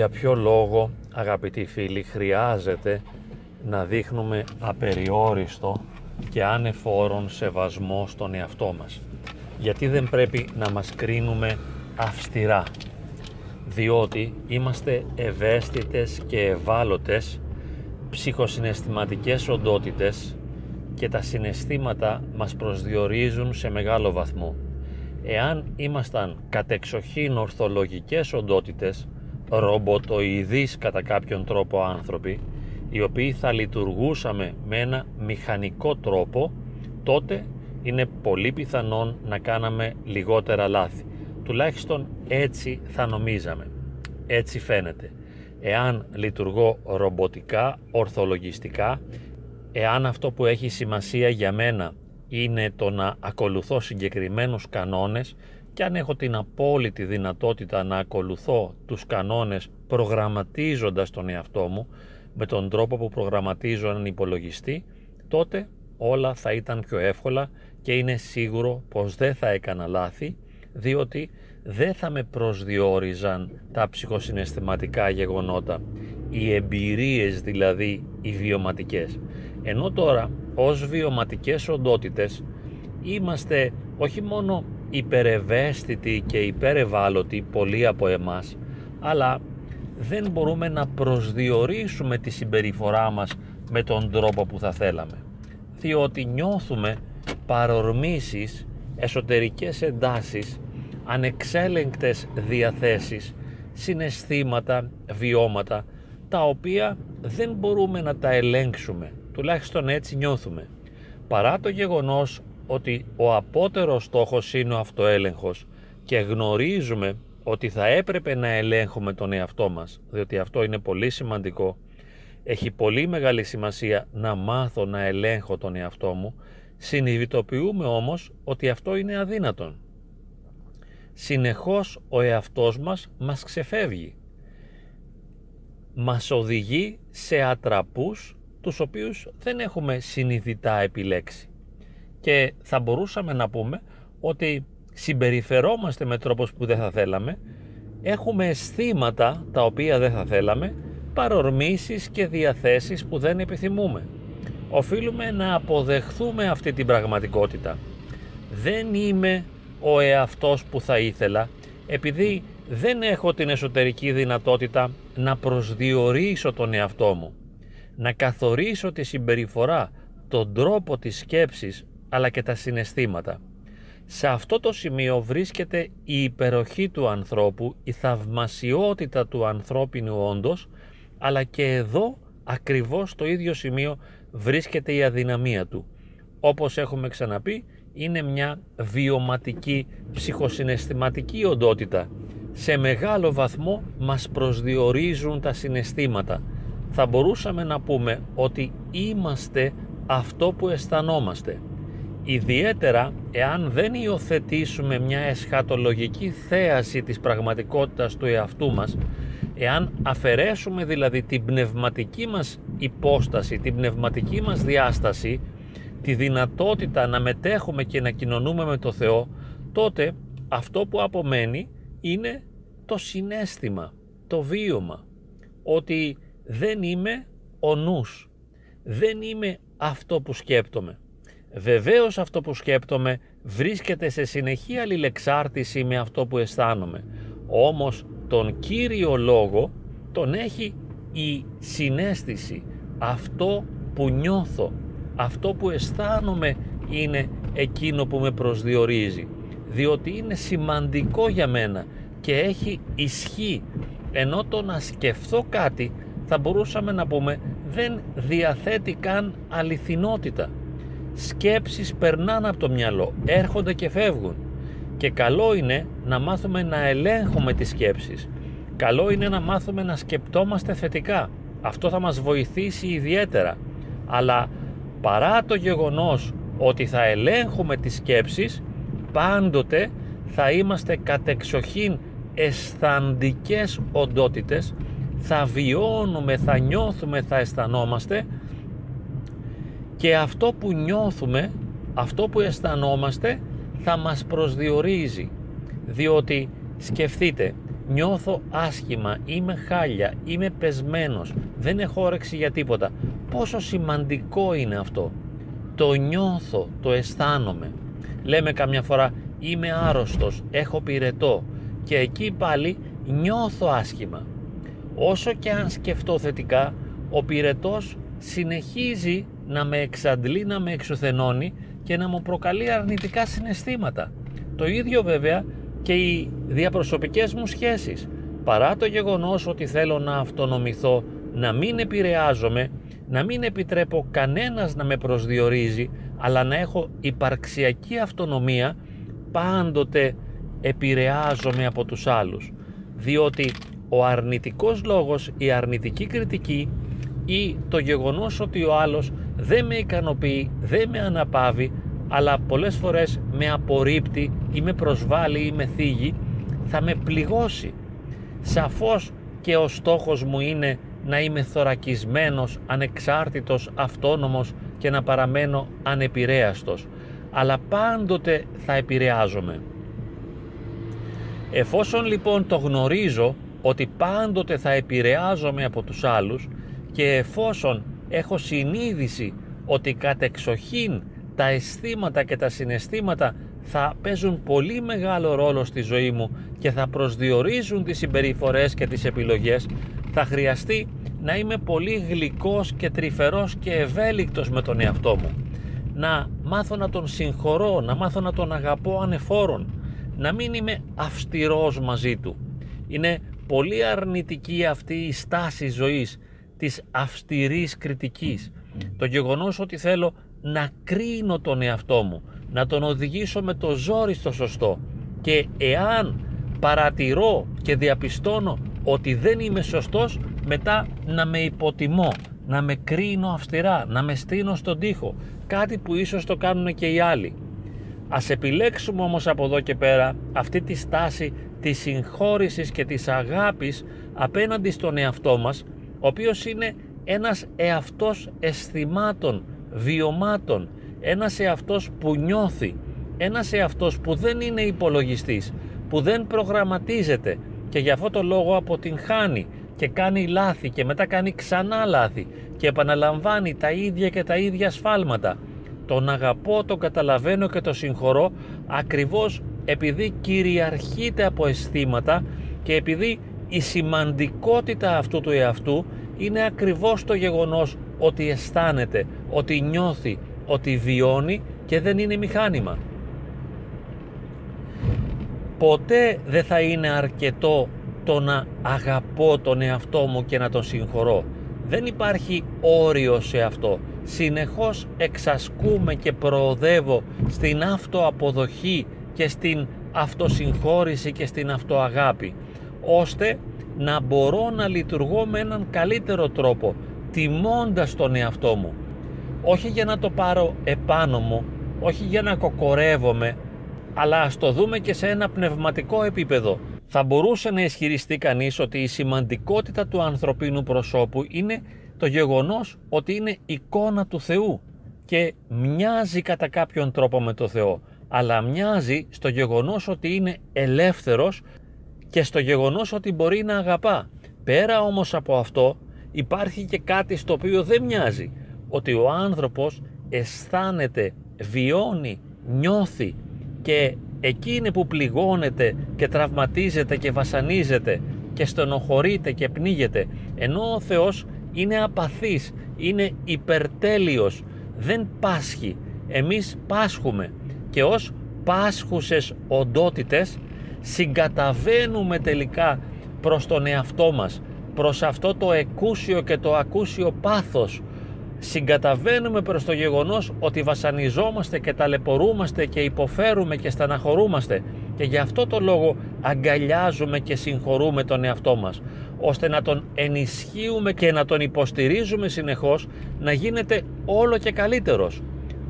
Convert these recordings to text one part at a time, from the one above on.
για ποιο λόγο αγαπητοί φίλοι χρειάζεται να δείχνουμε απεριόριστο και ανεφόρον σεβασμό στον εαυτό μας; Γιατί δεν πρέπει να μας κρίνουμε αυστηρά; Διότι είμαστε ευαίσθητες και ευάλωτες ψυχοσυναισθηματικές οντότητες και τα συναισθήματα μας προσδιορίζουν σε μεγάλο βαθμό. Εάν ήμασταν κατεξοχήν ορθολογικές οντότητες, ρομποτοειδείς κατά κάποιον τρόπο άνθρωποι, οι οποίοι θα λειτουργούσαμε με ένα μηχανικό τρόπο, τότε είναι πολύ πιθανόν να κάναμε λιγότερα λάθη. Τουλάχιστον έτσι θα νομίζαμε. Έτσι φαίνεται. Εάν λειτουργώ ρομποτικά, ορθολογιστικά, εάν αυτό που έχει σημασία για μένα είναι το να ακολουθώ συγκεκριμένους κανόνες και αν έχω την απόλυτη δυνατότητα να ακολουθώ τους κανόνες προγραμματίζοντας τον εαυτό μου με τον τρόπο που προγραμματίζω έναν υπολογιστή, τότε όλα θα ήταν πιο εύκολα και είναι σίγουρο πως δεν θα έκανα λάθη, διότι δεν θα με προσδιορίζαν τα ψυχοσυναισθηματικά γεγονότα, οι εμπειρίες δηλαδή οι βιωματικές. Ενώ τώρα ως βιωματικές οντότητες είμαστε όχι μόνο υπερευαίσθητοι και υπερευάλωτοι πολλοί από εμάς, αλλά δεν μπορούμε να προσδιορίσουμε τη συμπεριφορά μας με τον τρόπο που θα θέλαμε. Διότι νιώθουμε παρορμήσεις, εσωτερικές εντάσεις, ανεξέλεγκτες διαθέσεις, συναισθήματα, βιώματα, τα οποία δεν μπορούμε να τα ελέγξουμε, τουλάχιστον έτσι νιώθουμε. Παρά το γεγονός ότι ο απότερος στόχος είναι ο αυτοέλεγχος και γνωρίζουμε ότι θα έπρεπε να ελέγχουμε τον εαυτό μας, διότι αυτό είναι πολύ σημαντικό, έχει πολύ μεγάλη σημασία να μάθω να ελέγχω τον εαυτό μου, συνειδητοποιούμε όμως ότι αυτό είναι αδύνατον. Συνεχώς ο εαυτός μας μας ξεφεύγει. Μας οδηγεί σε ατραπούς τους οποίους δεν έχουμε συνειδητά επιλέξει. Και θα μπορούσαμε να πούμε ότι συμπεριφερόμαστε με τρόπους που δεν θα θέλαμε, έχουμε αισθήματα τα οποία δεν θα θέλαμε, παρορμήσεις και διαθέσεις που δεν επιθυμούμε. Οφείλουμε να αποδεχθούμε αυτή την πραγματικότητα. Δεν είμαι ο εαυτός που θα ήθελα, επειδή δεν έχω την εσωτερική δυνατότητα να προσδιορίσω τον εαυτό μου, να καθορίσω τη συμπεριφορά, τον τρόπο της σκέψης, αλλά και τα συναισθήματα. Σε αυτό το σημείο βρίσκεται η υπεροχή του ανθρώπου, η θαυμασιότητα του ανθρώπινου όντως, αλλά και εδώ ακριβώς στο ίδιο σημείο βρίσκεται η αδυναμία του. Όπως έχουμε ξαναπεί, είναι μια βιωματική ψυχοσυναισθηματική οντότητα. Σε μεγάλο βαθμό μας προσδιορίζουν τα συναισθήματα. Θα μπορούσαμε να πούμε ότι είμαστε αυτό που αισθανόμαστε ιδιαίτερα εάν δεν υιοθετήσουμε μια εσχατολογική θέαση της πραγματικότητας του εαυτού μας, εάν αφαιρέσουμε δηλαδή την πνευματική μας υπόσταση, την πνευματική μας διάσταση, τη δυνατότητα να μετέχουμε και να κοινωνούμε με το Θεό, τότε αυτό που απομένει είναι το συνέστημα, το βίωμα, ότι δεν είμαι ο νους, δεν είμαι αυτό που σκέπτομαι. Βεβαίως αυτό που σκέπτομαι βρίσκεται σε συνεχή αλληλεξάρτηση με αυτό που αισθάνομαι. Όμως τον κύριο λόγο τον έχει η συνέστηση. Αυτό που νιώθω, αυτό που αισθάνομαι είναι εκείνο που με προσδιορίζει. Διότι είναι σημαντικό για μένα και έχει ισχύ. Ενώ το να σκεφτώ κάτι θα μπορούσαμε να πούμε δεν διαθέτει καν αληθινότητα σκέψεις περνάνε από το μυαλό, έρχονται και φεύγουν. Και καλό είναι να μάθουμε να ελέγχουμε τις σκέψεις. Καλό είναι να μάθουμε να σκεπτόμαστε θετικά. Αυτό θα μας βοηθήσει ιδιαίτερα. Αλλά παρά το γεγονός ότι θα ελέγχουμε τις σκέψεις, πάντοτε θα είμαστε κατεξοχήν αισθαντικές οντότητες, θα βιώνουμε, θα νιώθουμε, θα αισθανόμαστε και αυτό που νιώθουμε, αυτό που αισθανόμαστε θα μας προσδιορίζει διότι σκεφτείτε νιώθω άσχημα, είμαι χάλια, είμαι πεσμένος, δεν έχω όρεξη για τίποτα. Πόσο σημαντικό είναι αυτό. Το νιώθω, το αισθάνομαι. Λέμε καμιά φορά είμαι άρρωστος, έχω πυρετό και εκεί πάλι νιώθω άσχημα. Όσο και αν σκεφτώ θετικά, ο πυρετός συνεχίζει να με εξαντλεί, να με εξουθενώνει και να μου προκαλεί αρνητικά συναισθήματα. Το ίδιο βέβαια και οι διαπροσωπικές μου σχέσεις. Παρά το γεγονός ότι θέλω να αυτονομηθώ, να μην επηρεάζομαι, να μην επιτρέπω κανένας να με προσδιορίζει, αλλά να έχω υπαρξιακή αυτονομία, πάντοτε επηρεάζομαι από τους άλλους. Διότι ο αρνητικός λόγος, η αρνητική κριτική ή το γεγονός ότι ο άλλος δεν με ικανοποιεί, δεν με αναπαύει, αλλά πολλές φορές με απορρίπτει ή με προσβάλλει ή με θίγει, θα με πληγώσει. Σαφώς και ο στόχος μου είναι να είμαι θωρακισμένος, ανεξάρτητος, αυτόνομος και να παραμένω ανεπηρέαστος. Αλλά πάντοτε θα επηρεάζομαι. Εφόσον λοιπόν το γνωρίζω ότι πάντοτε θα επηρεάζομαι από τους άλλους και εφόσον έχω συνείδηση ότι κατεξοχήν τα αισθήματα και τα συναισθήματα θα παίζουν πολύ μεγάλο ρόλο στη ζωή μου και θα προσδιορίζουν τις συμπεριφορές και τις επιλογές. Θα χρειαστεί να είμαι πολύ γλυκός και τρυφερός και ευέλικτος με τον εαυτό μου. Να μάθω να τον συγχωρώ, να μάθω να τον αγαπώ ανεφόρον. Να μην είμαι αυστηρός μαζί του. Είναι πολύ αρνητική αυτή η στάση ζωής της αυστηρής κριτικής. Το γεγονός ότι θέλω να κρίνω τον εαυτό μου, να τον οδηγήσω με το ζόρι στο σωστό και εάν παρατηρώ και διαπιστώνω ότι δεν είμαι σωστός μετά να με υποτιμώ, να με κρίνω αυστηρά, να με στείνω στον τοίχο. Κάτι που ίσως το κάνουν και οι άλλοι. Ας επιλέξουμε όμως από εδώ και πέρα αυτή τη στάση της συγχώρησης και της αγάπης απέναντι στον εαυτό μας ο οποίος είναι ένας εαυτός αισθημάτων βιωμάτων, ένας εαυτός που νιώθει, ένας εαυτός που δεν είναι υπολογιστής, που δεν προγραμματίζεται και για αυτό το λόγο αποτυγχάνει και κάνει λάθη και μετά κάνει ξανά λάθη και επαναλαμβάνει τα ίδια και τα ίδια σφάλματα. Τον αγαπώ, τον καταλαβαίνω και τον συγχωρώ ακριβώς επειδή κυριαρχείται από αισθήματα και επειδή η σημαντικότητα αυτού του εαυτού είναι ακριβώς το γεγονός ότι αισθάνεται, ότι νιώθει, ότι βιώνει και δεν είναι μηχάνημα. Ποτέ δεν θα είναι αρκετό το να αγαπώ τον εαυτό μου και να τον συγχωρώ. Δεν υπάρχει όριο σε αυτό. Συνεχώς εξασκούμε και προοδεύω στην αυτοαποδοχή και στην αυτοσυγχώρηση και στην αυτοαγάπη ώστε να μπορώ να λειτουργώ με έναν καλύτερο τρόπο τιμώντας τον εαυτό μου. Όχι για να το πάρω επάνω μου όχι για να κοκορεύομαι αλλά ας το δούμε και σε ένα πνευματικό επίπεδο. Θα μπορούσε να ισχυριστεί κανείς ότι η σημαντικότητα του ανθρωπίνου προσώπου είναι το γεγονός ότι είναι εικόνα του Θεού και μοιάζει κατά κάποιον τρόπο με το Θεό αλλά μοιάζει στο γεγονός ότι είναι ελεύθερος και στο γεγονός ότι μπορεί να αγαπά. Πέρα όμως από αυτό υπάρχει και κάτι στο οποίο δεν μοιάζει. Ότι ο άνθρωπος αισθάνεται, βιώνει, νιώθει και εκείνη που πληγώνεται και τραυματίζεται και βασανίζεται και στενοχωρείται και πνίγεται ενώ ο Θεός είναι απαθής, είναι υπερτέλειος, δεν πάσχει. Εμείς πάσχουμε και ως πάσχουσες οντότητες συγκαταβαίνουμε τελικά προς τον εαυτό μας, προς αυτό το εκούσιο και το ακούσιο πάθος. Συγκαταβαίνουμε προς το γεγονός ότι βασανιζόμαστε και ταλαιπωρούμαστε και υποφέρουμε και στεναχωρούμαστε και γι' αυτό το λόγο αγκαλιάζουμε και συγχωρούμε τον εαυτό μας ώστε να τον ενισχύουμε και να τον υποστηρίζουμε συνεχώς να γίνεται όλο και καλύτερος.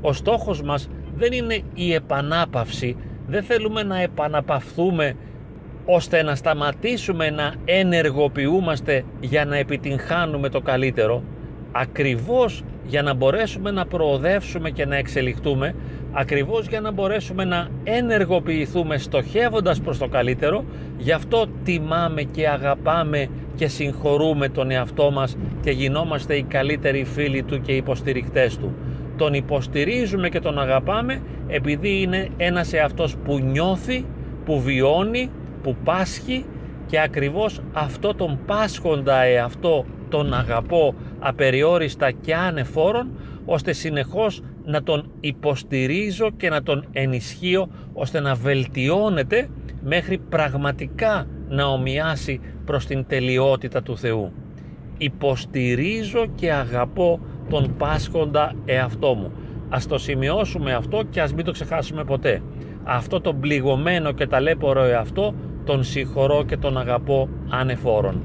Ο στόχος μας δεν είναι η επανάπαυση δεν θέλουμε να επαναπαυθούμε ώστε να σταματήσουμε να ενεργοποιούμαστε για να επιτυγχάνουμε το καλύτερο ακριβώς για να μπορέσουμε να προοδεύσουμε και να εξελιχτούμε ακριβώς για να μπορέσουμε να ενεργοποιηθούμε στοχεύοντας προς το καλύτερο. Γι' αυτό τιμάμε και αγαπάμε και συγχωρούμε τον εαυτό μας και γινόμαστε οι καλύτεροι φίλοι του και υποστηρικτές του τον υποστηρίζουμε και τον αγαπάμε επειδή είναι ένας εαυτός που νιώθει, που βιώνει, που πάσχει και ακριβώς αυτό τον πάσχοντα εαυτό τον αγαπώ απεριόριστα και ανεφόρον ώστε συνεχώς να τον υποστηρίζω και να τον ενισχύω ώστε να βελτιώνεται μέχρι πραγματικά να ομοιάσει προς την τελειότητα του Θεού. Υποστηρίζω και αγαπώ τον πάσχοντα εαυτό μου. Ας το σημειώσουμε αυτό και ας μην το ξεχάσουμε ποτέ. Αυτό το πληγωμένο και ταλέπορο εαυτό τον συγχωρώ και τον αγαπώ ανεφόρον.